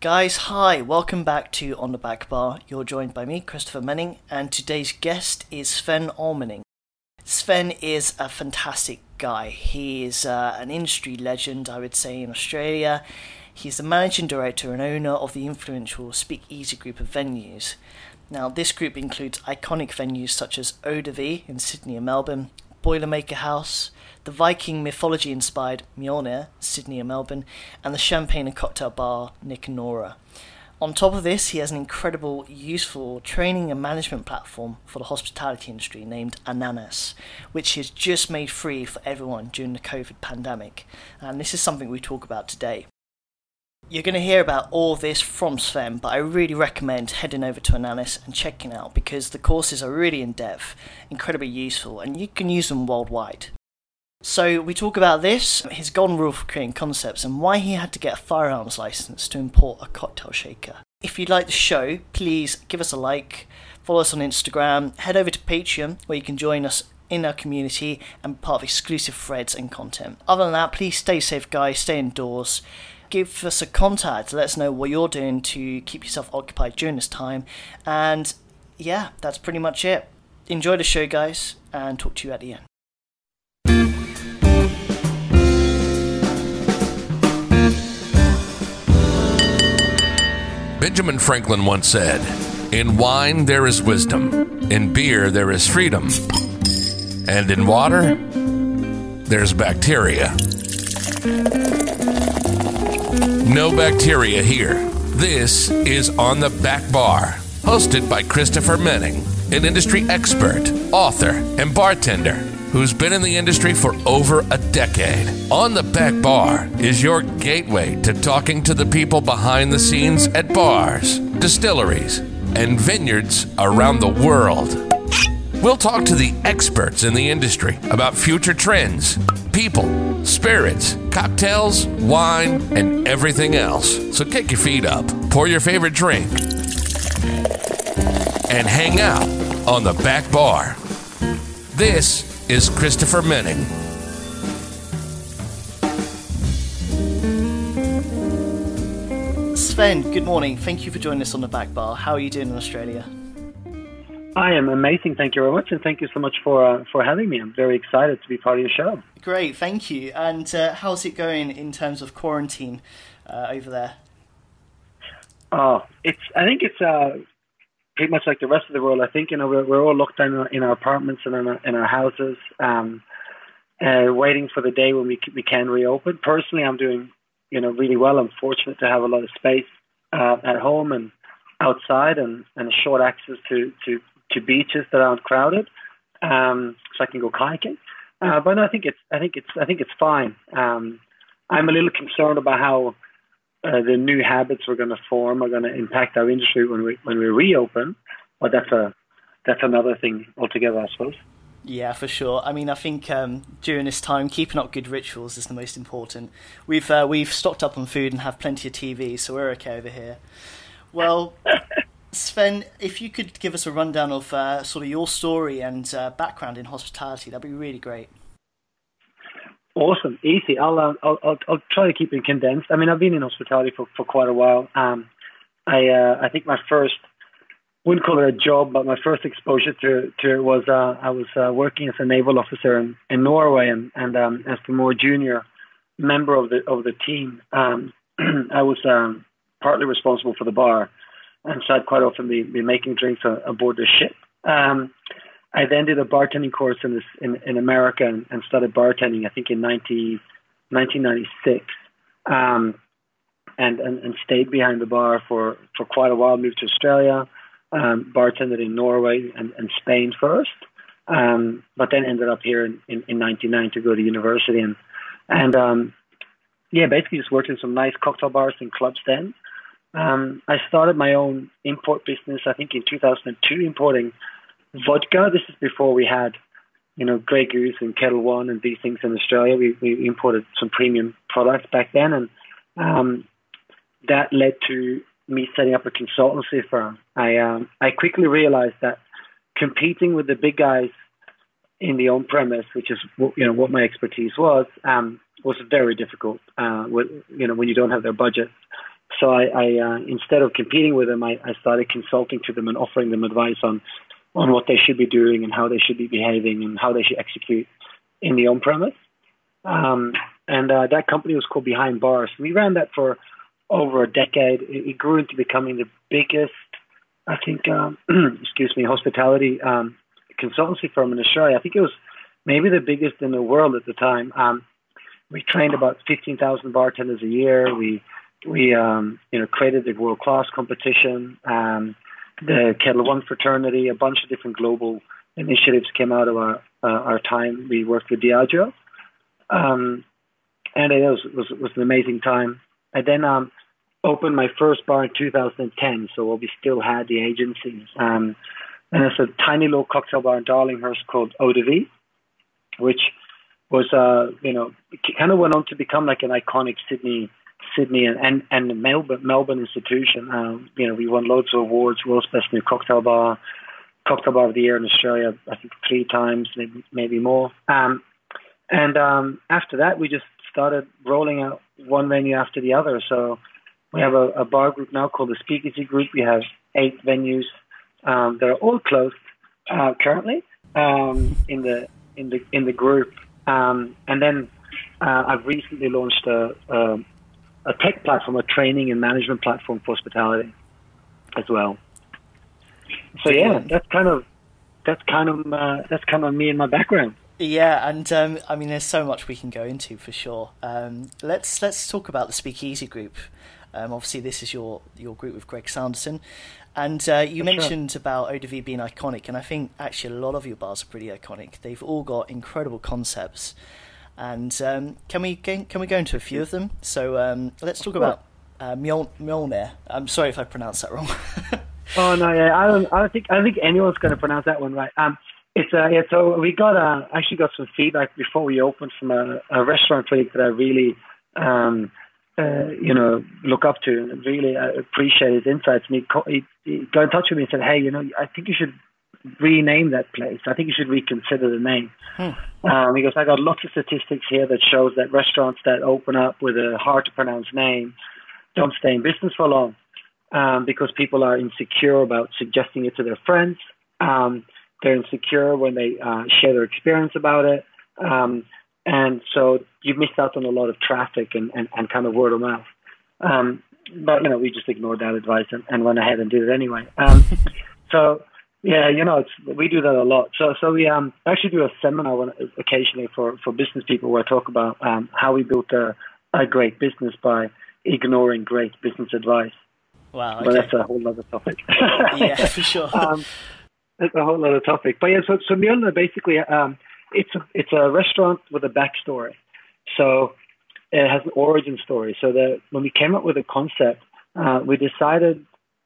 Guys, hi, welcome back to On the Back Bar. You're joined by me, Christopher Menning, and today's guest is Sven Almenning. Sven is a fantastic guy. He is uh, an industry legend, I would say, in Australia. He's the managing director and owner of the influential Speakeasy group of venues. Now, this group includes iconic venues such as Eau de Vie in Sydney and Melbourne, Boilermaker House, the Viking mythology inspired Mjolnir, Sydney and Melbourne, and the Champagne and Cocktail Bar, Nick and Nora. On top of this, he has an incredible, useful training and management platform for the hospitality industry named Ananas, which he has just made free for everyone during the COVID pandemic. And this is something we talk about today. You're going to hear about all this from Sven, but I really recommend heading over to Ananas and checking out because the courses are really in depth, incredibly useful, and you can use them worldwide. So we talk about this, his golden rule for creating concepts, and why he had to get a firearms license to import a cocktail shaker. If you'd like the show, please give us a like, follow us on Instagram, head over to Patreon where you can join us in our community and part of exclusive threads and content. Other than that, please stay safe, guys, stay indoors give us a contact. Let us know what you're doing to keep yourself occupied during this time. And yeah, that's pretty much it. Enjoy the show, guys, and talk to you at the end. Benjamin Franklin once said, In wine there is wisdom, in beer there is freedom, and in water there's bacteria. No bacteria here. This is On the Back Bar, hosted by Christopher Menning, an industry expert, author, and bartender who's been in the industry for over a decade. On the Back Bar is your gateway to talking to the people behind the scenes at bars, distilleries, and vineyards around the world. We'll talk to the experts in the industry about future trends, people, spirits, cocktails, wine, and everything else. So kick your feet up, pour your favorite drink, and hang out on the back bar. This is Christopher Menning. Sven, good morning. Thank you for joining us on the back bar. How are you doing in Australia? I am amazing. Thank you very much, and thank you so much for uh, for having me. I'm very excited to be part of your show. Great, thank you. And uh, how's it going in terms of quarantine uh, over there? Oh, it's. I think it's uh, pretty much like the rest of the world. I think you know we're, we're all locked down in our apartments and in our, in our houses, um, uh, waiting for the day when we we can reopen. Personally, I'm doing you know really well. I'm fortunate to have a lot of space uh, at home and outside and, and short access to, to to beaches that aren't crowded, um, so I can go kayaking. Uh, but I think it's I think it's I think it's fine. Um, I'm a little concerned about how uh, the new habits we're going to form are going to impact our industry when we when we reopen. But that's a that's another thing altogether, I suppose. Yeah, for sure. I mean, I think um, during this time, keeping up good rituals is the most important. We've uh, we've stocked up on food and have plenty of TV, so we're okay over here. Well, Sven, if you could give us a rundown of uh, sort of your story and uh, background in hospitality, that'd be really great. Awesome, easy. I'll, uh, I'll, I'll I'll try to keep it condensed. I mean, I've been in hospitality for, for quite a while. Um, I uh, I think my first wouldn't call it a job, but my first exposure to to it was uh, I was uh, working as a naval officer in, in Norway, and and um, as the more junior member of the of the team, um, I was um, partly responsible for the bar and so I'd quite often be, be making drinks aboard the ship. Um, I then did a bartending course in this, in, in America and, and started bartending. I think in 90, 1996, um, and, and and stayed behind the bar for, for quite a while. Moved to Australia, um, bartended in Norway and, and Spain first, um, but then ended up here in, in, in 99 to go to university and and um, yeah, basically just worked in some nice cocktail bars and clubs then. Um, I started my own import business, I think in 2002, importing vodka. This is before we had, you know, Grey Goose and Ketel One and these things in Australia. We, we imported some premium products back then, and um, that led to me setting up a consultancy firm. I um, I quickly realized that competing with the big guys in the on-premise, which is you know what my expertise was, um, was very difficult. Uh, with, you know when you don't have their budget so I, I uh, instead of competing with them, I, I started consulting to them and offering them advice on on what they should be doing and how they should be behaving and how they should execute in the on premise. Um, and uh, that company was called Behind Bars. We ran that for over a decade. It, it grew into becoming the biggest, I think, um, excuse me, hospitality um, consultancy firm in Australia. I think it was maybe the biggest in the world at the time. Um, we trained about 15,000 bartenders a year. We we um, you know created the world class competition, um, the Ketel One fraternity, a bunch of different global initiatives came out of our uh, our time. We worked with Diageo, um, and it was, was was an amazing time. I then um, opened my first bar in 2010, so we still had the agency. Um, and it's a tiny little cocktail bar in Darlinghurst called Eau de Vie, which was uh, you know kind of went on to become like an iconic Sydney Sydney and and, and Melbourne Melbourne institution. Um, you know, we won loads of awards, world's best new cocktail bar, cocktail bar of the year in Australia, I think three times, maybe maybe more. Um, and um, after that, we just started rolling out one venue after the other. So we have a, a bar group now called the Speakeasy Group. We have eight venues um, that are all closed uh, currently um, in the in the in the group. Um, and then uh, I've recently launched a, a, a tech platform, a training and management platform for hospitality as well. So yeah, that's kind of that's kind of uh, that's kind of me and my background. Yeah, and um, I mean, there's so much we can go into for sure. Um, let's let's talk about the Speakeasy Group. Um, obviously, this is your your group with Greg Sanderson, and uh, you That's mentioned right. about Eau being iconic, and I think actually a lot of your bars are pretty iconic. They've all got incredible concepts, and um, can we can we go into a few of them? So um, let's talk about uh, Mjolnir. I'm sorry if I pronounced that wrong. oh no, yeah, I don't I don't think I don't think anyone's going to pronounce that one right. Um, it's uh, yeah. So we got uh, actually got some feedback before we opened from a, a restaurant critic that I really, um, uh, you know, look up to and really uh, appreciate his insights. And he, he, he got in touch with me and said, "Hey, you know, I think you should rename that place. I think you should reconsider the name." Hmm. Um, he goes, "I got lots of statistics here that shows that restaurants that open up with a hard to pronounce name don't stay in business for long." Um, because people are insecure about suggesting it to their friends. Um, they're insecure when they uh, share their experience about it. Um, and so you've missed out on a lot of traffic and, and, and kind of word of mouth. Um, but, you know, we just ignored that advice and, and went ahead and did it anyway. Um, so, yeah, you know, it's, we do that a lot. So, so we um, actually do a seminar when, occasionally for, for business people where I talk about um, how we built a, a great business by ignoring great business advice. Wow. Okay. But that's a whole other topic. yeah, for sure. um, that's a whole other topic. But yeah, so so Mjolnir basically um, it's a it's a restaurant with a backstory. So it has an origin story. So that when we came up with a concept, uh, we decided.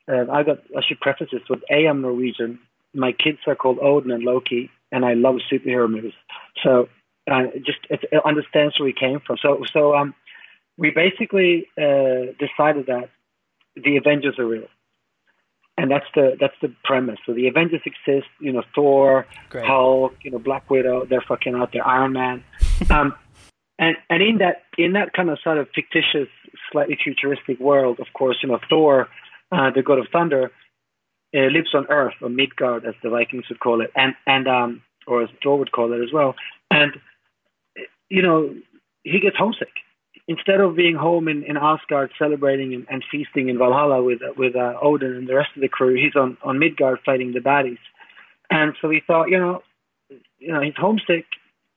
Uh, I got. I should preface this with A. I'm Norwegian. My kids are called Odin and Loki, and I love superhero movies. So uh, just it, it understands where we came from. So so um, we basically uh, decided that the Avengers are real and that's the that's the premise. So the Avengers exist, you know, Thor, Great. Hulk, you know, Black Widow, they're fucking out there, Iron Man, um, and and in that in that kind of sort of fictitious, slightly futuristic world, of course, you know, Thor, uh, the god of thunder, uh, lives on Earth or Midgard, as the Vikings would call it, and and um, or as Thor would call it as well, and you know, he gets homesick instead of being home in, in Asgard celebrating and, and feasting in Valhalla with with uh, Odin and the rest of the crew, he's on, on Midgard fighting the baddies. And so he thought, you know, you know, he's homesick.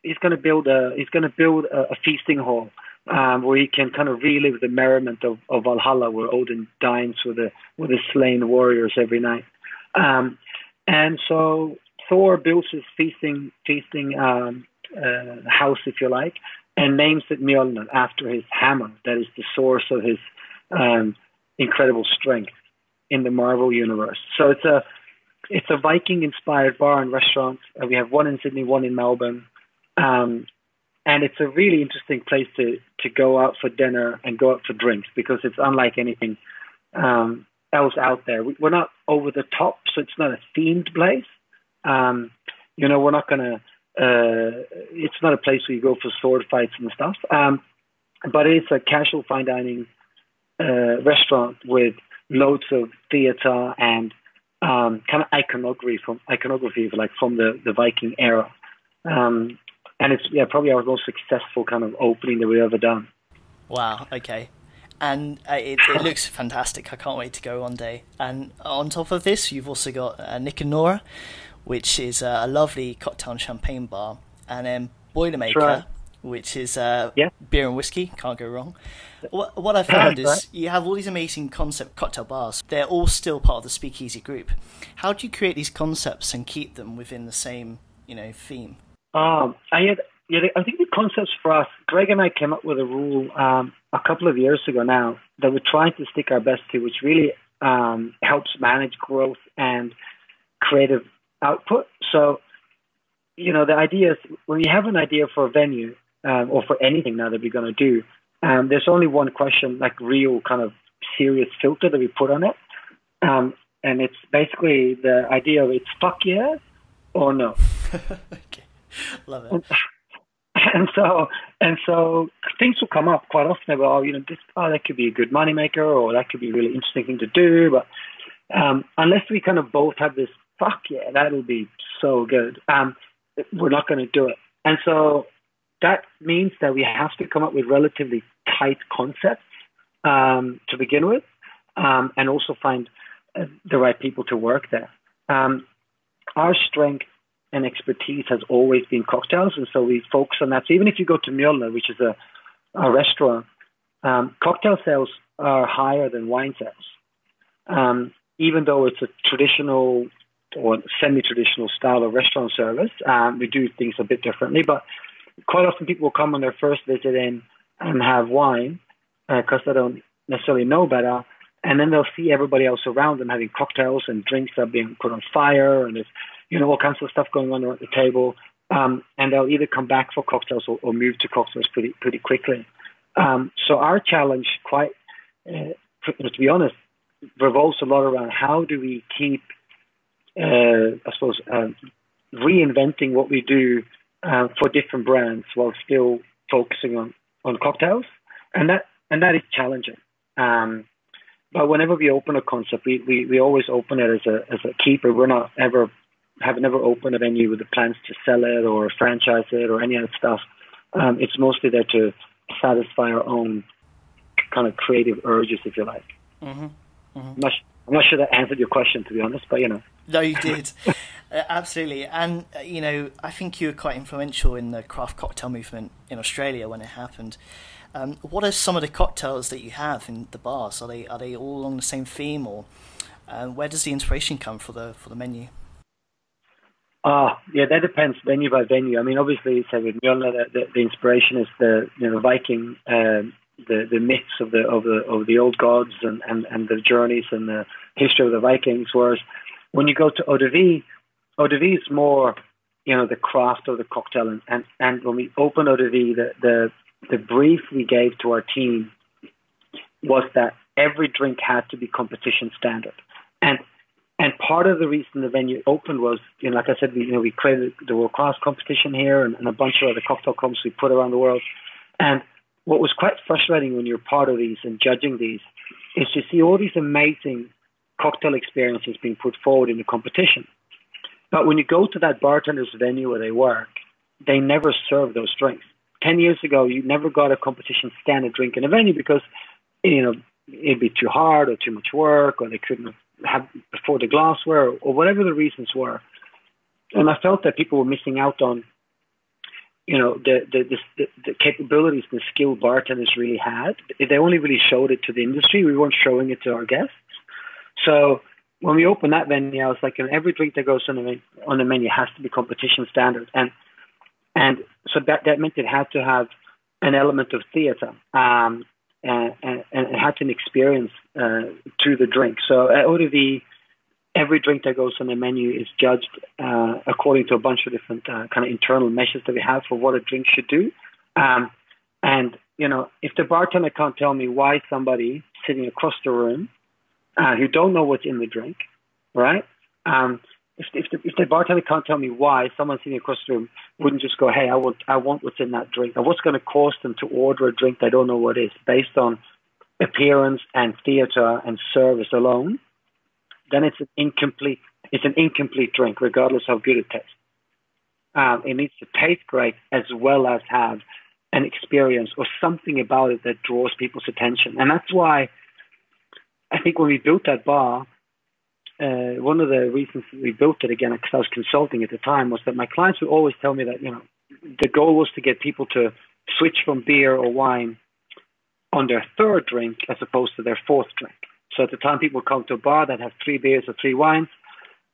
He's going to build a he's going to build a, a feasting hall um, where he can kind of relive the merriment of, of Valhalla, where Odin dines with the with the slain warriors every night. Um, and so Thor builds his feasting feasting um, uh, house, if you like, and names it Mjolnir after his hammer, that is the source of his um, incredible strength in the Marvel universe. So it's a it's a Viking-inspired bar and restaurant. Uh, we have one in Sydney, one in Melbourne, um, and it's a really interesting place to to go out for dinner and go out for drinks because it's unlike anything um, else out there. We, are not over the top, so it's not a themed place. Um, you know, we're not to uh, it's not a place where you go for sword fights and stuff. Um, but it's a casual fine dining uh, restaurant with loads of theater and um, kind of iconography from iconography like from the, the Viking era. Um, and it's yeah probably our most successful kind of opening that we've ever done. Wow. Okay. And uh, it, it looks fantastic. I can't wait to go one day. And on top of this, you've also got uh, Nick and Nora, which is uh, a lovely cocktail and champagne bar, and then Boilermaker, right. which is uh, yeah. beer and whiskey. Can't go wrong. What, what I found is you have all these amazing concept cocktail bars. They're all still part of the Speakeasy group. How do you create these concepts and keep them within the same, you know, theme? Um, I had, I think the concepts for us, Greg and I came up with a rule um, a couple of years ago now that we're trying to stick our best to, which really um, helps manage growth and creative output. So, you know, the idea is when you have an idea for a venue um, or for anything now that we're going to do, um, there's only one question, like real kind of serious filter that we put on it. Um, and it's basically the idea of it's fuck yeah or no. okay. Love it. And, so and so things will come up quite often about, oh, you know, this oh that could be a good moneymaker or that could be a really interesting thing to do. But um, unless we kind of both have this fuck yeah, that'll be so good. Um, we're not going to do it. And so that means that we have to come up with relatively tight concepts um, to begin with, um, and also find uh, the right people to work there. Um, our strength and expertise has always been cocktails, and so we focus on that. So even if you go to Mjolnir, which is a, a restaurant, um, cocktail sales are higher than wine sales, um, even though it's a traditional or semi-traditional style of restaurant service. Um, we do things a bit differently, but quite often people will come on their first visit in and have wine because uh, they don't necessarily know better, and then they'll see everybody else around them having cocktails and drinks that are being put on fire, and there's you know all kinds of stuff going on at the table, um, and they'll either come back for cocktails or, or move to cocktails pretty pretty quickly. Um, so our challenge, quite uh, to be honest, revolves a lot around how do we keep uh, I suppose, um, reinventing what we do uh, for different brands while still focusing on, on cocktails, and that and that is challenging. Um, but whenever we open a concept, we, we, we always open it as a as a keeper. We're not ever have never opened a venue with the plans to sell it or franchise it or any other stuff. Um, it's mostly there to satisfy our own kind of creative urges, if you like. Mm-hmm. Mm-hmm. I'm, not, I'm not sure that answered your question, to be honest, but you know. No, you did. uh, absolutely. And, uh, you know, I think you were quite influential in the craft cocktail movement in Australia when it happened. Um, what are some of the cocktails that you have in the bars? Are they are they all along the same theme, or uh, where does the inspiration come for the for the menu? Ah, yeah, that depends venue by venue. I mean, obviously, so with the, the, the, inspiration is the you know Viking, um, the the myths of the of the of the old gods and, and, and the journeys and the history of the Vikings. Whereas when you go to de vie is more, you know, the craft of the cocktail. And, and, and when we de vie, the, the, the brief we gave to our team was that every drink had to be competition standard. And and part of the reason the venue opened was, you know, like I said, we, you know, we created the world class competition here and, and a bunch of other cocktail comps we put around the world. And what was quite frustrating when you're part of these and judging these is to see all these amazing cocktail experiences being put forward in the competition. But when you go to that bartender's venue where they work, they never serve those drinks. Ten years ago, you never got a competition standard drink in a venue because, you know, it'd be too hard or too much work, or they couldn't have afford the glassware, or whatever the reasons were. And I felt that people were missing out on, you know, the the, the, the capabilities and the skill bartenders really had. They only really showed it to the industry. We weren't showing it to our guests. So when we opened that venue, I was like, you know, every drink that goes on the on the menu has to be competition standard, and and so that that meant it had to have an element of theater, um, and, and, and it had an experience uh, to the drink. So at de Vie, every drink that goes on the menu is judged uh, according to a bunch of different uh, kind of internal measures that we have for what a drink should do. Um, and you know, if the bartender can't tell me why somebody sitting across the room uh, who don't know what's in the drink, right? Um, if, if, the, if the bartender can't tell me why, someone sitting across the room wouldn't just go, "Hey, I want I want what's in that drink," or what's going to cost them to order a drink they don't know what is, based on appearance and theater and service alone, then it's an incomplete it's an incomplete drink, regardless how good it tastes. Um, it needs to taste great as well as have an experience or something about it that draws people's attention, and that's why I think when we built that bar, uh, one of the reasons we built it again, because I was consulting at the time, was that my clients would always tell me that you know the goal was to get people to switch from beer or wine on their third drink as opposed to their fourth drink. So at the time, people come to a bar that have three beers or three wines,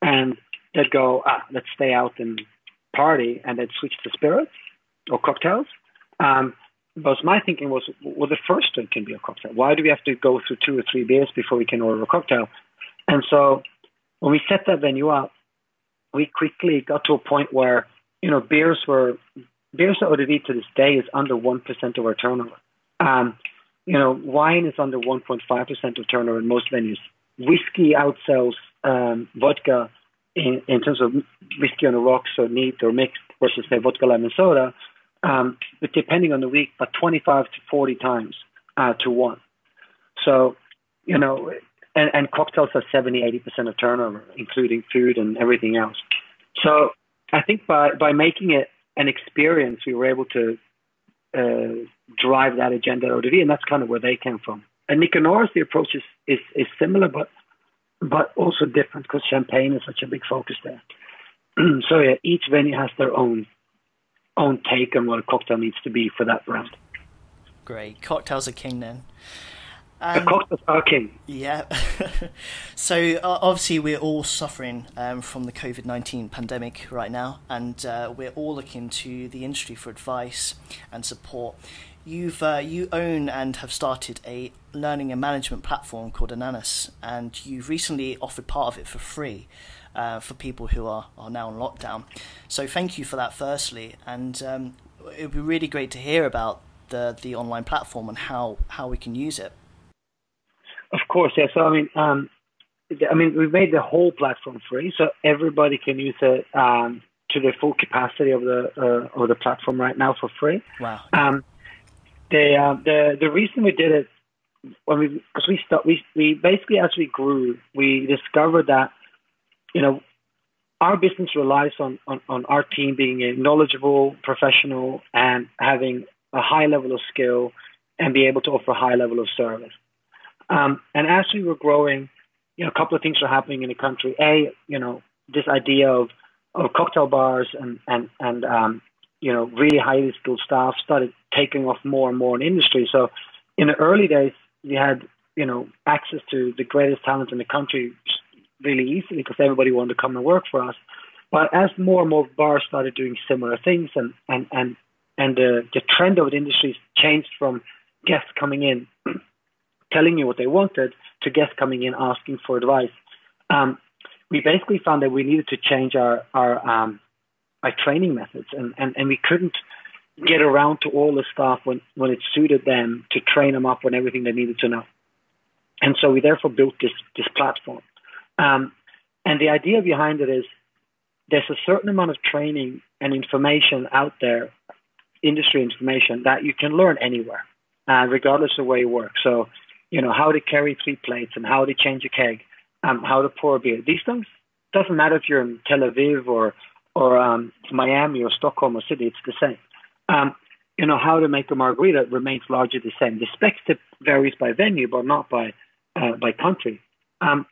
and they'd go, ah, let's stay out and party, and they'd switch to spirits or cocktails. Um, but my thinking was, well, the first drink can be a cocktail. Why do we have to go through two or three beers before we can order a cocktail? And so when we set that venue up, we quickly got to a point where you know beers were beers at ODV to this day is under one percent of our turnover. Um, you know, wine is under 1.5% of turnover in most venues. Whiskey outsells um, vodka in, in terms of whiskey on the rocks or neat or mixed versus say vodka lemon soda, um, depending on the week, but 25 to 40 times uh, to one. So, you know, and, and cocktails are 70, 80% of turnover, including food and everything else. So I think by, by making it an experience, we were able to uh, drive that agenda at ODV, and that's kind of where they came from. And Nick and Nora's, the approach is, is, is similar, but but also different because champagne is such a big focus there. so yeah, each venue has their own own take on what a cocktail needs to be for that brand. Great, cocktails are king then. Um, the cocktails are king. Yeah. so uh, obviously we're all suffering um, from the COVID nineteen pandemic right now, and uh, we're all looking to the industry for advice and support. You've uh, you own and have started a learning and management platform called Ananas, and you've recently offered part of it for free uh, for people who are, are now on lockdown. So thank you for that, firstly, and um, it would be really great to hear about the the online platform and how how we can use it. Of course, yeah. So I mean, um, I mean, we've made the whole platform free, so everybody can use it um, to the full capacity of the uh, of the platform right now for free. Wow. Um, the uh, the the reason we did it when we because we start we we basically as we grew we discovered that you know our business relies on, on, on our team being a knowledgeable professional and having a high level of skill and be able to offer a high level of service. Um, and as we were growing, you know, a couple of things were happening in the country. A, you know, this idea of, of cocktail bars and and and um, you know, really highly skilled staff started taking off more and more in industry. So in the early days, we had, you know, access to the greatest talent in the country really easily because everybody wanted to come and work for us. But as more and more bars started doing similar things and, and, and, and the, the trend of the industry changed from guests coming in telling you what they wanted to guests coming in asking for advice, um, we basically found that we needed to change our, our um, by training methods, and, and, and we couldn't get around to all the staff when, when it suited them to train them up on everything they needed to know. And so we therefore built this, this platform. Um, and the idea behind it is there's a certain amount of training and information out there, industry information, that you can learn anywhere, uh, regardless of where you work. So, you know, how to carry three plates and how to change a keg, um, how to pour a beer. These things doesn't matter if you're in Tel Aviv or or um, Miami or Stockholm or Sydney, it's the same. Um, you know, how to make a margarita remains largely the same. The spec tip varies by venue, but not by uh, by country. Um,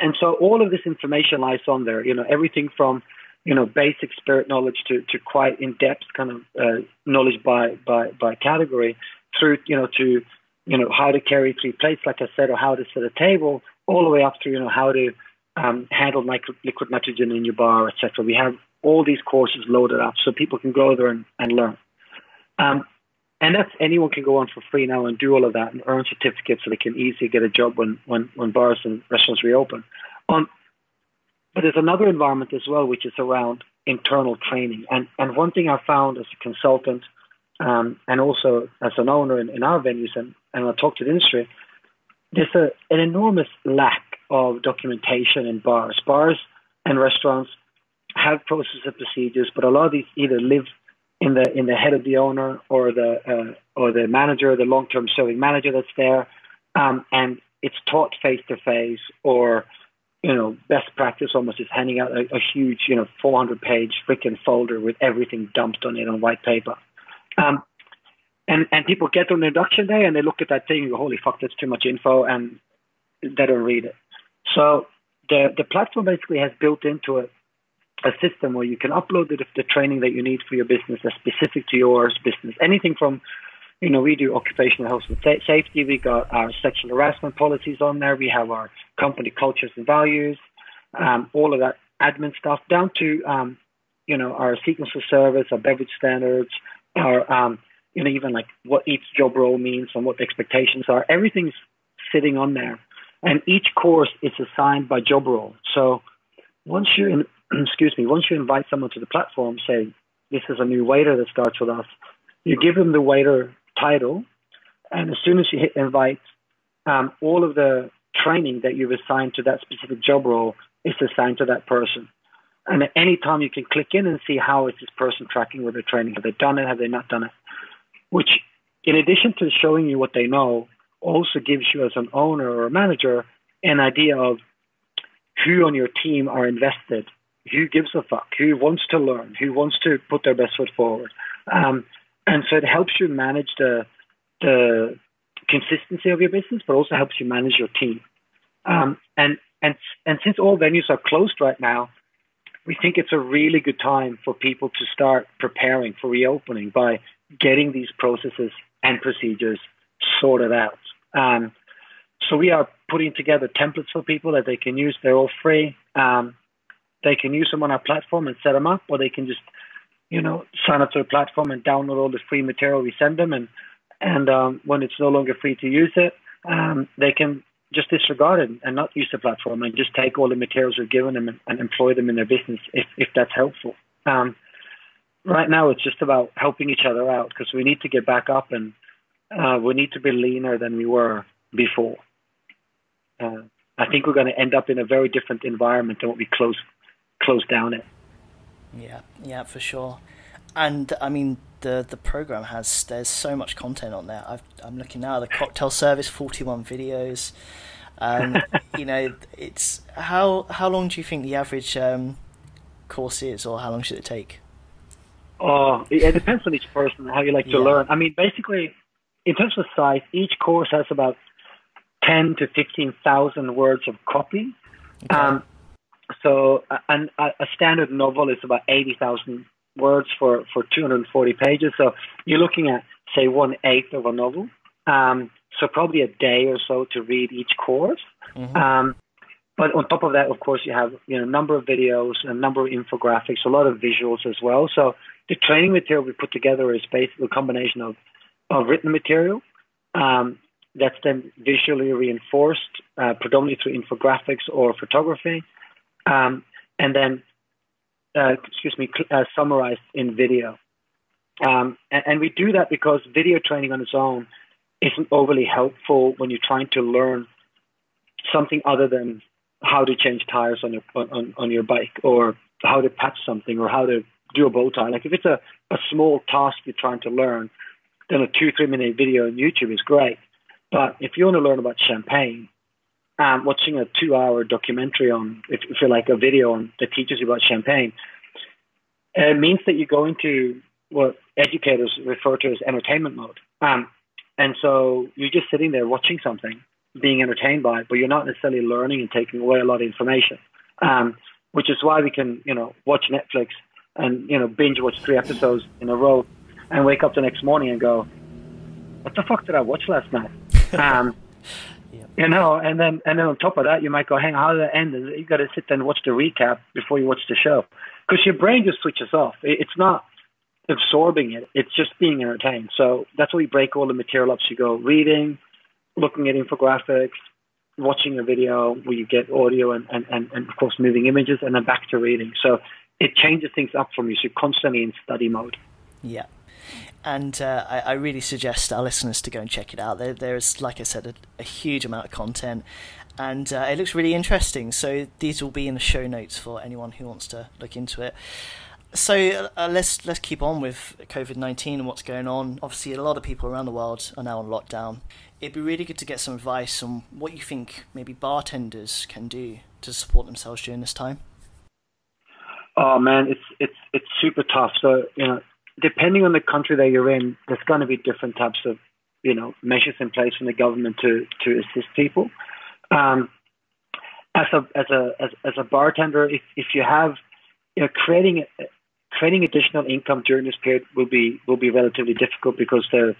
and so all of this information lies on there. You know, everything from you know basic spirit knowledge to, to quite in depth kind of uh, knowledge by, by by category, through you know to you know how to carry three plates, like I said, or how to set a table, all the way up to you know how to um, handle liquid nitrogen in your bar, etc. We have all these courses loaded up so people can go there and, and learn. Um, and that's anyone can go on for free now and do all of that and earn certificates so they can easily get a job when, when, when bars and restaurants reopen. Um, but there's another environment as well, which is around internal training. And, and one thing I found as a consultant um, and also as an owner in, in our venues and, and I talk to the industry, there's a, an enormous lack of documentation in bars. Bars and restaurants have processes and procedures, but a lot of these either live in the in the head of the owner or the uh, or the manager, the long term serving manager that's there, um, and it's taught face to face or you know, best practice almost is handing out a, a huge, you know, 400 page freaking folder with everything dumped on it on white paper. Um, and, and people get on induction day and they look at that thing holy fuck, that's too much info, and they don't read it. So the, the platform basically has built into it a system where you can upload the, the training that you need for your business that's specific to your business. Anything from you know, we do occupational health and safety. We got our sexual harassment policies on there. We have our company cultures and values, um, all of that admin stuff, down to um, you know our sequence of service, our beverage standards, our um, you know even like what each job role means and what the expectations are. Everything's sitting on there, and each course is assigned by job role. So once you excuse me, once you invite someone to the platform, say this is a new waiter that starts with us, you give them the waiter title, and as soon as you hit invite, um, all of the training that you've assigned to that specific job role is assigned to that person. And at any time, you can click in and see how is this person tracking with their training. Have they done it? Have they not done it? Which, in addition to showing you what they know, also gives you as an owner or a manager an idea of who on your team are invested, who gives a fuck, who wants to learn, who wants to put their best foot forward. Um, and so it helps you manage the the consistency of your business, but also helps you manage your team. Um, and and and since all venues are closed right now, we think it's a really good time for people to start preparing for reopening by getting these processes and procedures sorted out. Um, so we are putting together templates for people that they can use. They're all free. Um, they can use them on our platform and set them up, or they can just you know, sign up to the platform and download all the free material we send them. And and um, when it's no longer free to use it, um, they can just disregard it and not use the platform and just take all the materials we've given them and, and employ them in their business if, if that's helpful. Um, right now, it's just about helping each other out because we need to get back up and uh, we need to be leaner than we were before. Uh, I think we're going to end up in a very different environment than what we closed closed down in. Yeah, yeah, for sure. And I mean, the the program has there's so much content on there. i am looking now. The cocktail service, 41 videos. Um, you know, it's how how long do you think the average um, course is, or how long should it take? Oh, it, depends on each person how you like to yeah. learn. I mean, basically, in terms of size, each course has about ten to fifteen thousand words of copy. Okay. Um, so an, a standard novel is about 80,000 words for, for 240 pages. So you're looking at, say, one eighth of a novel. Um, so probably a day or so to read each course. Mm-hmm. Um, but on top of that, of course, you have you know a number of videos, a number of infographics, a lot of visuals as well. So the training material we put together is basically a combination of, of written material um, that's then visually reinforced, uh, predominantly through infographics or photography, um, and then, uh, excuse me, uh, summarized in video. Um, and, and, we do that because video training on its own isn't overly helpful when you're trying to learn something other than how to change tires on your on, on your bike or how to patch something or how to do a bow tie. Like if it's a, a small task you're trying to learn, then a two, three minute video on YouTube is great. But if you want to learn about champagne, um, watching a two-hour documentary on, if, if you like, a video on that teaches you about champagne, it means that you go into what educators refer to as entertainment mode. Um, and so you're just sitting there watching something, being entertained by it, but you're not necessarily learning and taking away a lot of information. Um, which is why we can, you know, watch Netflix and you know binge watch three episodes in a row, and wake up the next morning and go, "What the fuck did I watch last night?" um, you know, and then and then on top of that, you might go, "Hang on, how did it end?" You got to sit there and watch the recap before you watch the show, because your brain just switches off. It's not absorbing it; it's just being entertained. So that's why we break all the material up. So you go reading, looking at infographics, watching a video where you get audio and, and, and, and of course moving images, and then back to reading. So it changes things up for you. So you're constantly in study mode. Yeah and uh, I, I, really suggest our listeners to go and check it out. There, there's, like I said, a, a, huge amount of content, and uh, it looks really interesting. So these will be in the show notes for anyone who wants to look into it. So uh, let's let's keep on with COVID nineteen and what's going on. Obviously, a lot of people around the world are now on lockdown. It'd be really good to get some advice on what you think maybe bartenders can do to support themselves during this time. Oh man, it's it's it's super tough. So you know, depending on the country that you're in, there's going to be different types of you know measures in place from the government to to assist people. Um, as a as a as, as a bartender, if if you have you know creating creating additional income during this period will be will be relatively difficult because the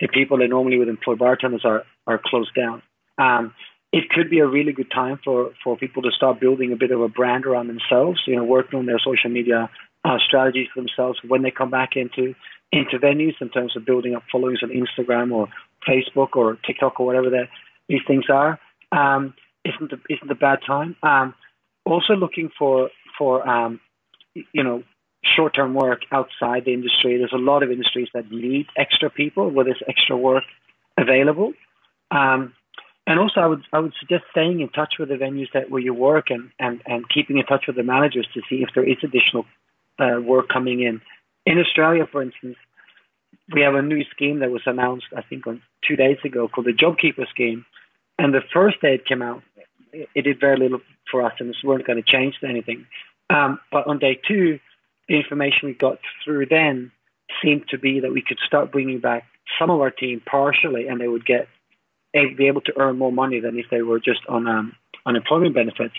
the people that normally would employ bartenders are are closed down. Um, it could be a really good time for, for people to start building a bit of a brand around themselves, you know, working on their social media uh, strategies for themselves when they come back into into venues in terms of building up followings on Instagram or Facebook or TikTok or whatever that these things are. Um, isn't a, isn't a bad time. Um, also looking for for um, you know short term work outside the industry. There's a lot of industries that need extra people where there's extra work available. Um, and also, I would I would suggest staying in touch with the venues that where you work and, and, and keeping in touch with the managers to see if there is additional uh, work coming in. In Australia, for instance, we have a new scheme that was announced I think on two days ago called the JobKeeper scheme. And the first day it came out, it did very little for us, and it weren't going to change anything. Um, but on day two, the information we got through then seemed to be that we could start bringing back some of our team partially, and they would get be able to earn more money than if they were just on um, unemployment benefits.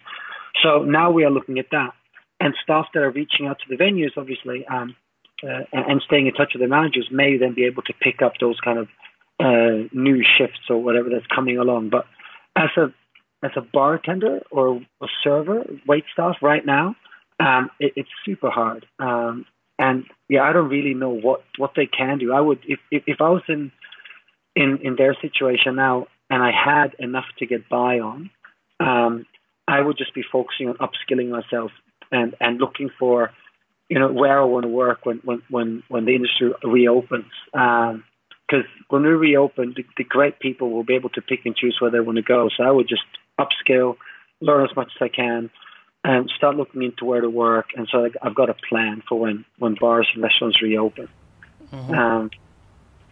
So now we are looking at that, and staff that are reaching out to the venues, obviously, um, uh, and staying in touch with the managers may then be able to pick up those kind of uh, new shifts or whatever that's coming along. But as a as a bartender or a server, wait staff right now, um, it, it's super hard. Um, and yeah, I don't really know what, what they can do. I would if, if, if I was in in in their situation now and I had enough to get by on, um, I would just be focusing on upskilling myself and and looking for you know where I want to work when when when when the industry reopens. Because um, when we reopen, the, the great people will be able to pick and choose where they want to go. So I would just upskill, learn as much as I can, and start looking into where to work. And so I've got a plan for when, when bars and restaurants reopen. Mm-hmm. Um,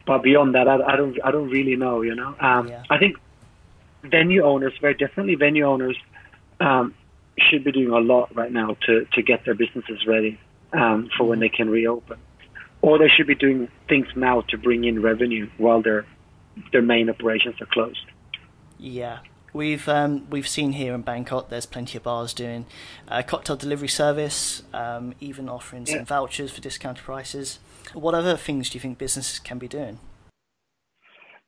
but beyond that, I, I, don't I don't really know. You know, um, yeah. I think venue owners very definitely Venue owners um, should be doing a lot right now to to get their businesses ready um, for when they can reopen, or they should be doing things now to bring in revenue while their their main operations are closed. Yeah, We've um, we've seen here in Bangkok. There's plenty of bars doing uh, cocktail delivery service, um, even offering yeah. some vouchers for discounted prices. What other things do you think businesses can be doing?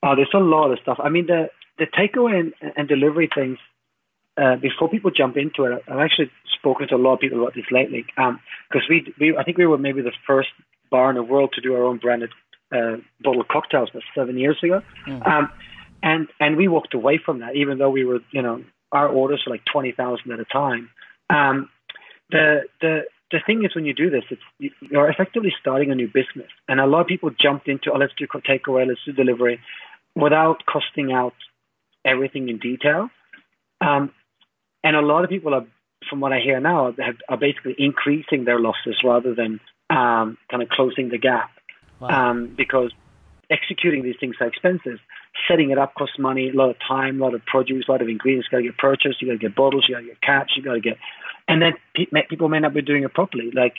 Oh, there's a lot of stuff. I mean, the the takeaway and, and delivery things. Uh, before people jump into it, I've actually spoken to a lot of people about this lately. Because um, we, we, I think we were maybe the first bar in the world to do our own branded uh, bottled cocktails. That's seven years ago. Mm. Um, and and we walked away from that, even though we were, you know, our orders were like twenty thousand at a time. Um, the the the thing is, when you do this, it's you're effectively starting a new business, and a lot of people jumped into, oh, let's do takeaway, let's do delivery, without costing out everything in detail. Um, and a lot of people are, from what I hear now, have, are basically increasing their losses rather than um, kind of closing the gap, wow. um, because executing these things are expensive setting it up costs money, a lot of time, a lot of produce, a lot of ingredients You got to get purchased. You got to get bottles, you got to get caps, you got to get, and then pe- people may not be doing it properly. Like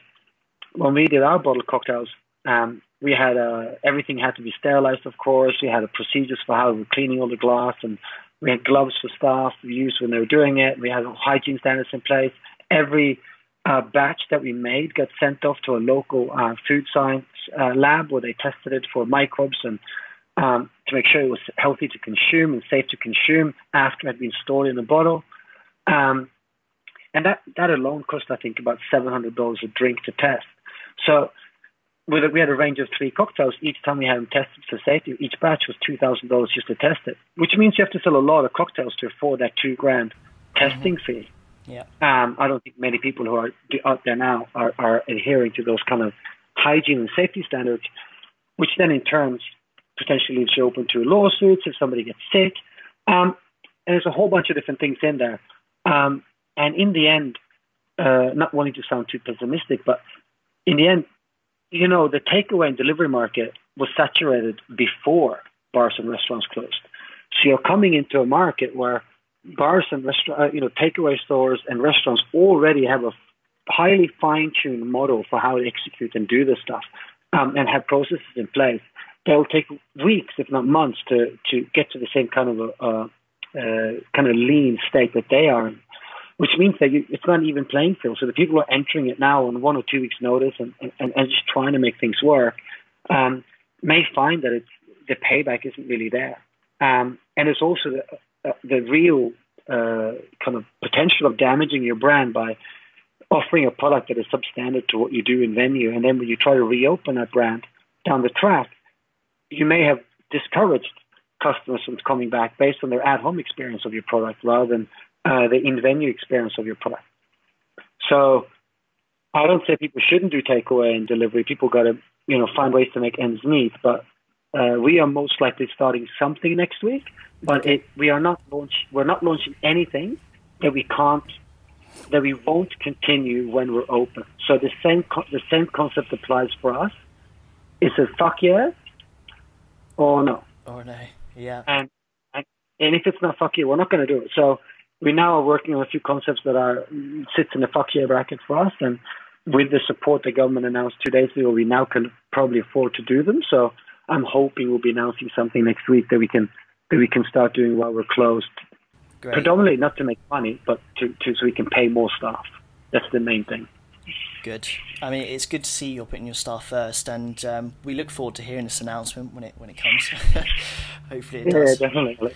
when we did our bottled cocktails, um, we had uh, everything had to be sterilized, of course. We had a procedures for how we were cleaning all the glass, and we had gloves for staff to use when they were doing it. We had hygiene standards in place. Every uh, batch that we made got sent off to a local uh, food science uh, lab where they tested it for microbes and um, to make sure it was healthy to consume and safe to consume after it had been stored in a bottle. Um, and that, that alone cost, I think, about $700 a drink to test. So with we had a range of three cocktails. Each time we had them tested for safety, each batch was $2,000 just to test it, which means you have to sell a lot of cocktails to afford that two grand testing mm-hmm. fee. Yeah. Um, I don't think many people who are out there now are, are adhering to those kind of hygiene and safety standards, which then in turn potentially leaves you open to lawsuits if somebody gets sick. Um, and there's a whole bunch of different things in there. Um, and in the end, uh, not wanting to sound too pessimistic, but in the end, you know, the takeaway and delivery market was saturated before bars and restaurants closed. So you're coming into a market where bars and restaurant, uh, you know, takeaway stores and restaurants already have a highly fine-tuned model for how to execute and do this stuff, um, and have processes in place. They'll take weeks, if not months, to to get to the same kind of a, uh, uh, kind of lean state that they are in which means that you, it's not even playing field. So the people are entering it now on one or two weeks' notice and, and, and just trying to make things work um, may find that it's, the payback isn't really there. Um, and it's also the, uh, the real uh, kind of potential of damaging your brand by offering a product that is substandard to what you do in venue. And then when you try to reopen that brand down the track, you may have discouraged customers from coming back based on their at-home experience of your product rather than uh, the in-venue experience of your product. So I don't say people shouldn't do takeaway and delivery. People got to you know find ways to make ends meet. But uh, we are most likely starting something next week. But it, we are not launch, We're not launching anything that we can't that we won't continue when we're open. So the same the same concept applies for us. It's a fuck yeah or no. Or no, yeah. And and, and if it's not fuck yeah, we're not going to do it. So we now are working on a few concepts that are sits in the fuck yeah bracket for us, and with the support the government announced two days ago, we now can probably afford to do them. So I'm hoping we'll be announcing something next week that we can that we can start doing while we're closed. Great. Predominantly not to make money, but to, to so we can pay more staff. That's the main thing. Good. I mean, it's good to see you're putting your staff first, and um, we look forward to hearing this announcement when it when it comes. Hopefully, it does. Yeah, definitely.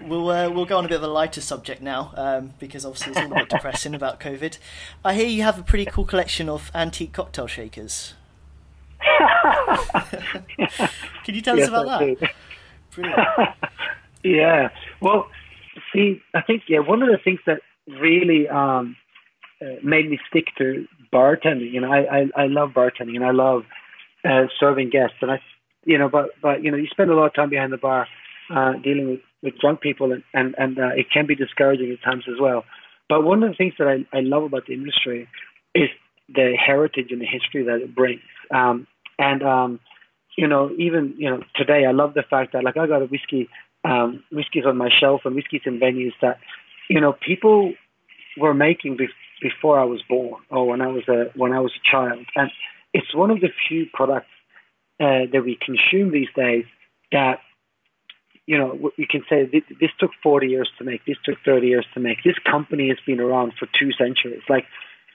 We'll uh, we'll go on a bit of a lighter subject now um, because obviously it's all a bit depressing about COVID. I hear you have a pretty cool collection of antique cocktail shakers. Can you tell yes, us about I that? Brilliant. yeah. Well, see, I think yeah, one of the things that really um, uh, made me stick to bartending. You know, I I, I love bartending and I love uh, serving guests, and I, you know, but but you know, you spend a lot of time behind the bar uh, dealing with with drunk people, and and, and uh, it can be discouraging at times as well. But one of the things that I, I love about the industry is the heritage and the history that it brings. Um, and um, you know, even you know, today I love the fact that like I got a whiskey, um, whiskey's on my shelf and whiskey's in venues that you know people were making be- before I was born or when I was a when I was a child, and it's one of the few products uh, that we consume these days that you know, you can say this took 40 years to make, this took 30 years to make. This company has been around for two centuries. Like,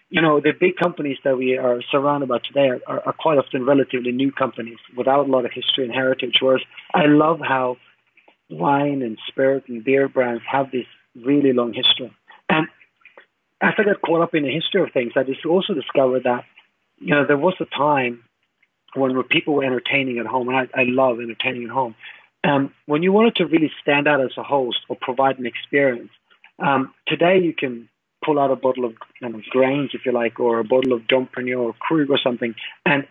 you know, the big companies that we are surrounded by today are, are, are quite often relatively new companies without a lot of history and heritage. Whereas I love how wine and spirit and beer brands have this really long history. And as I got caught up in the history of things, I just also discovered that, you know, there was a time when people were entertaining at home, and I, I love entertaining at home um, when you wanted to really stand out as a host or provide an experience, um, today you can pull out a bottle of you know, Grange, if you like, or a bottle of Dom Pérignon or Krug or something, and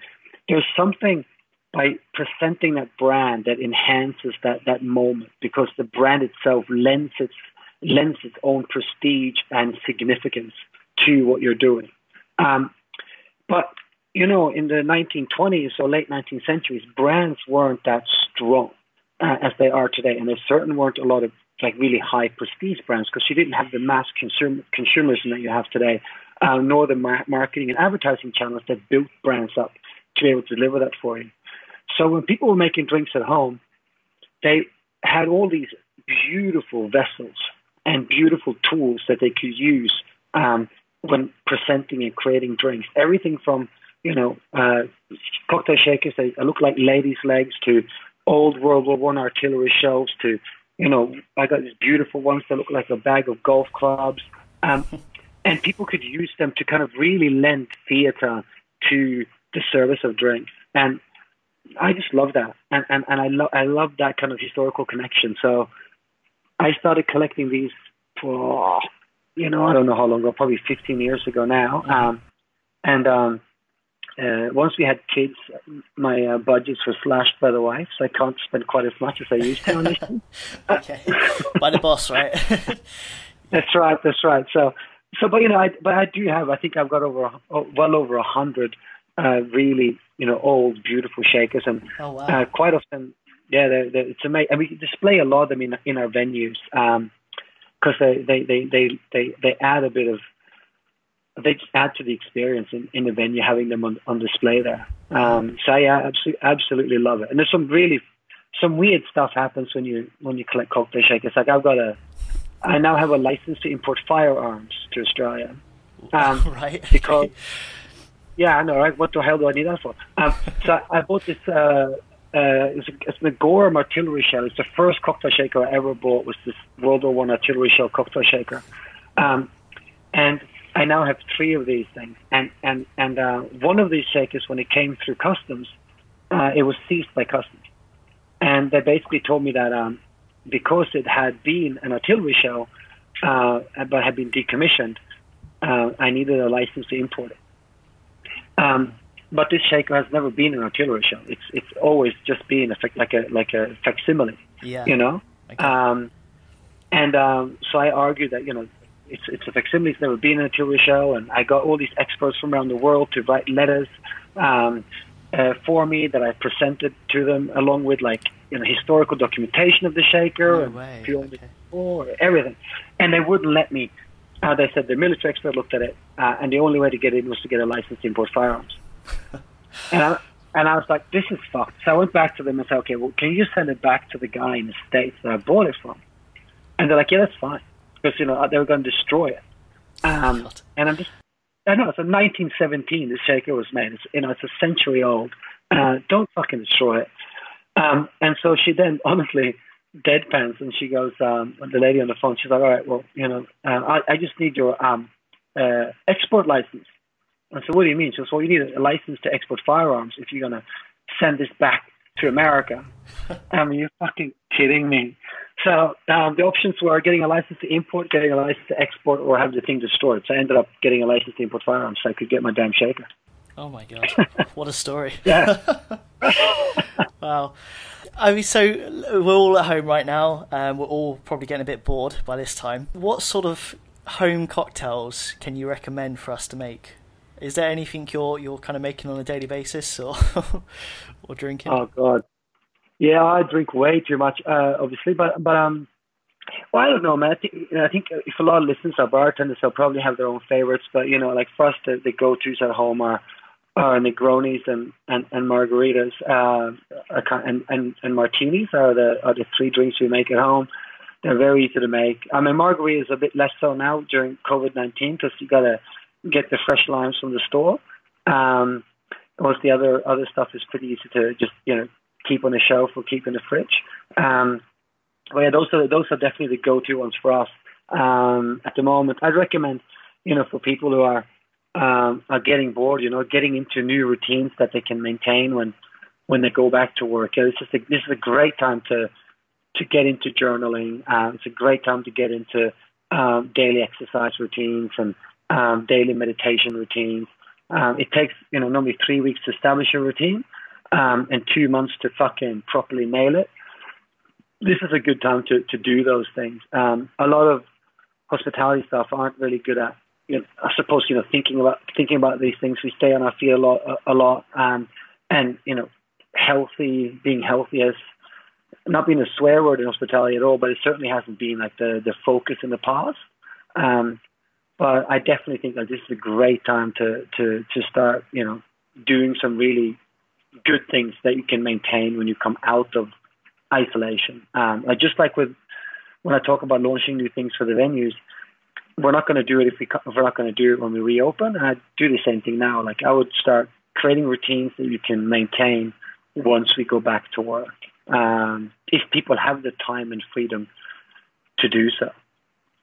there's something by presenting that brand that enhances that that moment because the brand itself lends its lends its own prestige and significance to what you're doing. Um, but you know, in the 1920s or late 19th centuries, brands weren't that strong uh, as they are today. And there certainly weren't a lot of like really high prestige brands because you didn't have the mass consumer, consumerism that you have today, uh, nor the mar- marketing and advertising channels that built brands up to be able to deliver that for you. So when people were making drinks at home, they had all these beautiful vessels and beautiful tools that they could use um, when presenting and creating drinks. Everything from you know uh, cocktail shakers that look like ladies' legs to old World War One artillery shells to, you know, I got these beautiful ones that look like a bag of golf clubs. Um, and people could use them to kind of really lend theater to the service of drinks. And I just love that. And, and, and I, love I love that kind of historical connection. So I started collecting these for, you know, I don't know how long ago, probably 15 years ago now. Mm-hmm. Um, and um, uh, once we had kids, my uh, budgets were slashed by the wife, so I can't spend quite as much as I used to on okay, by the boss, right? that's right. That's right. So, so, but you know, I, but I do have. I think I've got over, oh, well over a hundred uh, really, you know, old, beautiful shakers, and Oh wow. uh, quite often, yeah, they're, they're, it's amazing. And we display a lot of them in in our venues because they, they, they, they, they, they add a bit of they just add to the experience in, in the venue having them on, on display there. Um, so yeah, absolutely, absolutely love it. And there's some really some weird stuff happens when you when you collect cocktail shakers. Like I've got a I now have a license to import firearms to Australia. Um, right. because yeah, I know, right? What the hell do I need that for? Um, so I bought this. Uh, uh, it's, a, it's an artillery shell. It's the first cocktail shaker I ever bought. Was this World War One artillery shell cocktail shaker, um, and I now have three of these things. And and and uh, one of these shakers, when it came through customs, uh, it was seized by customs, and they basically told me that um, because it had been an artillery shell, uh, but had been decommissioned, uh, I needed a license to import it. Um, but this shaker has never been an artillery shell. It's it's always just been a fac- like a like a facsimile, yeah. you know. Okay. Um, and um, so I argued that you know it's it's a facsimile. It's never been in a artillery shell, and I got all these experts from around the world to write letters um, uh, for me that I presented to them, along with like you know historical documentation of the shaker No and way, if you owned it okay. before, everything. And they wouldn't let me. Uh, they said the military expert looked at it, uh, and the only way to get in was to get a license to import firearms. and I, and I was like, this is fucked. So I went back to them and said, okay, well, can you send it back to the guy in the states that I bought it from? And they're like, yeah, that's fine, because you know they were going to destroy it. Um, God. and I'm just, I know it's a 1917. The shaker was made. It's you know it's a century old. Uh, don't fucking destroy it. Um, and so she then honestly deadpans and she goes, um, the lady on the phone, she's like, all right, well, you know, uh, I, I just need your um, uh, export license. I said, what do you mean? She goes, well, you need a license to export firearms if you're going to send this back to America. I mean, you're fucking kidding me. So um, the options were getting a license to import, getting a license to export, or have the thing destroyed. So I ended up getting a license to import firearms so I could get my damn shaker. Oh my god, what a story! Yeah. Wow. I mean, so we're all at home right now. Um, we're all probably getting a bit bored by this time. What sort of home cocktails can you recommend for us to make? Is there anything you're you're kind of making on a daily basis or or drinking? Oh God, yeah, I drink way too much, uh, obviously, but but um, well, I don't know, man. I think you know, I think if a lot of listeners are bartenders, they'll probably have their own favorites. But you know, like for us, the, the go-tos at home are are Negronis and and, and margaritas, uh, and, and and martinis are the are the three drinks we make at home. They're very easy to make. I mean, margarita is a bit less so now during COVID nineteen because you gotta get the fresh limes from the store. Um, most the other other stuff is pretty easy to just you know keep on the shelf or keep in the fridge. Um, but yeah, those are those are definitely the go-to ones for us um, at the moment. I'd recommend you know for people who are um, are getting bored, you know, getting into new routines that they can maintain when when they go back to work. Yeah, this is a, this is a great time to to get into journaling. Uh, it's a great time to get into um, daily exercise routines and um, daily meditation routines. Um, it takes you know normally three weeks to establish a routine um, and two months to fucking properly nail it. This is a good time to to do those things. Um, a lot of hospitality staff aren't really good at. You know, I suppose you know thinking about thinking about these things. We stay on our feet a lot, a, a lot, um, and you know, healthy, being healthy has not been a swear word in hospitality at all, but it certainly hasn't been like the the focus in the past. Um, but I definitely think that this is a great time to to to start, you know, doing some really good things that you can maintain when you come out of isolation. Um, like just like with when I talk about launching new things for the venues, we're not going to do it if we if we're not going to do it when we reopen. I do the same thing now. Like I would start creating routines that you can maintain once we go back to work. Um, if people have the time and freedom to do so,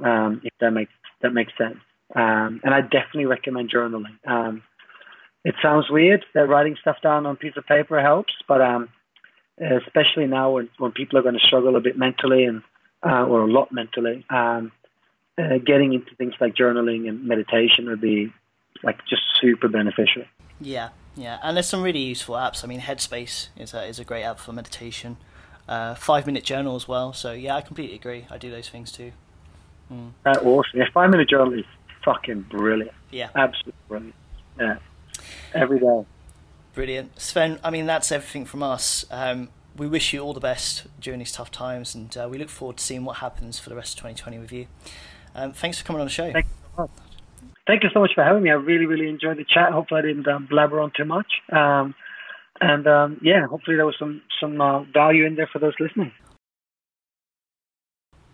um, if that makes that makes sense. Um, and I definitely recommend journaling. It sounds weird that writing stuff down on a piece of paper helps, but um, especially now when, when people are going to struggle a bit mentally and uh, or a lot mentally, um, uh, getting into things like journaling and meditation would be like just super beneficial. Yeah, yeah, and there's some really useful apps. I mean, Headspace is a is a great app for meditation. Uh, five minute journal as well. So yeah, I completely agree. I do those things too. Uh, awesome. Yeah, five minute journal is fucking brilliant. Yeah. Absolutely brilliant. Yeah. Every day. Brilliant. Sven, I mean, that's everything from us. Um, we wish you all the best during these tough times, and uh, we look forward to seeing what happens for the rest of 2020 with you. Um, thanks for coming on the show. Thank you, Thank you so much for having me. I really, really enjoyed the chat. Hopefully, I didn't um, blabber on too much. Um, and um, yeah, hopefully there was some some uh, value in there for those listening.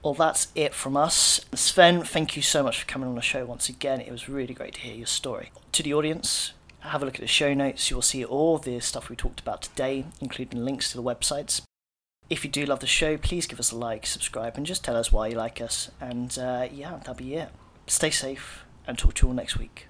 Well, that's it from us. Sven, thank you so much for coming on the show once again. It was really great to hear your story. To the audience, have a look at the show notes. You will see all the stuff we talked about today, including links to the websites. If you do love the show, please give us a like, subscribe, and just tell us why you like us. And uh, yeah, that'll be it. Stay safe and talk to you all next week.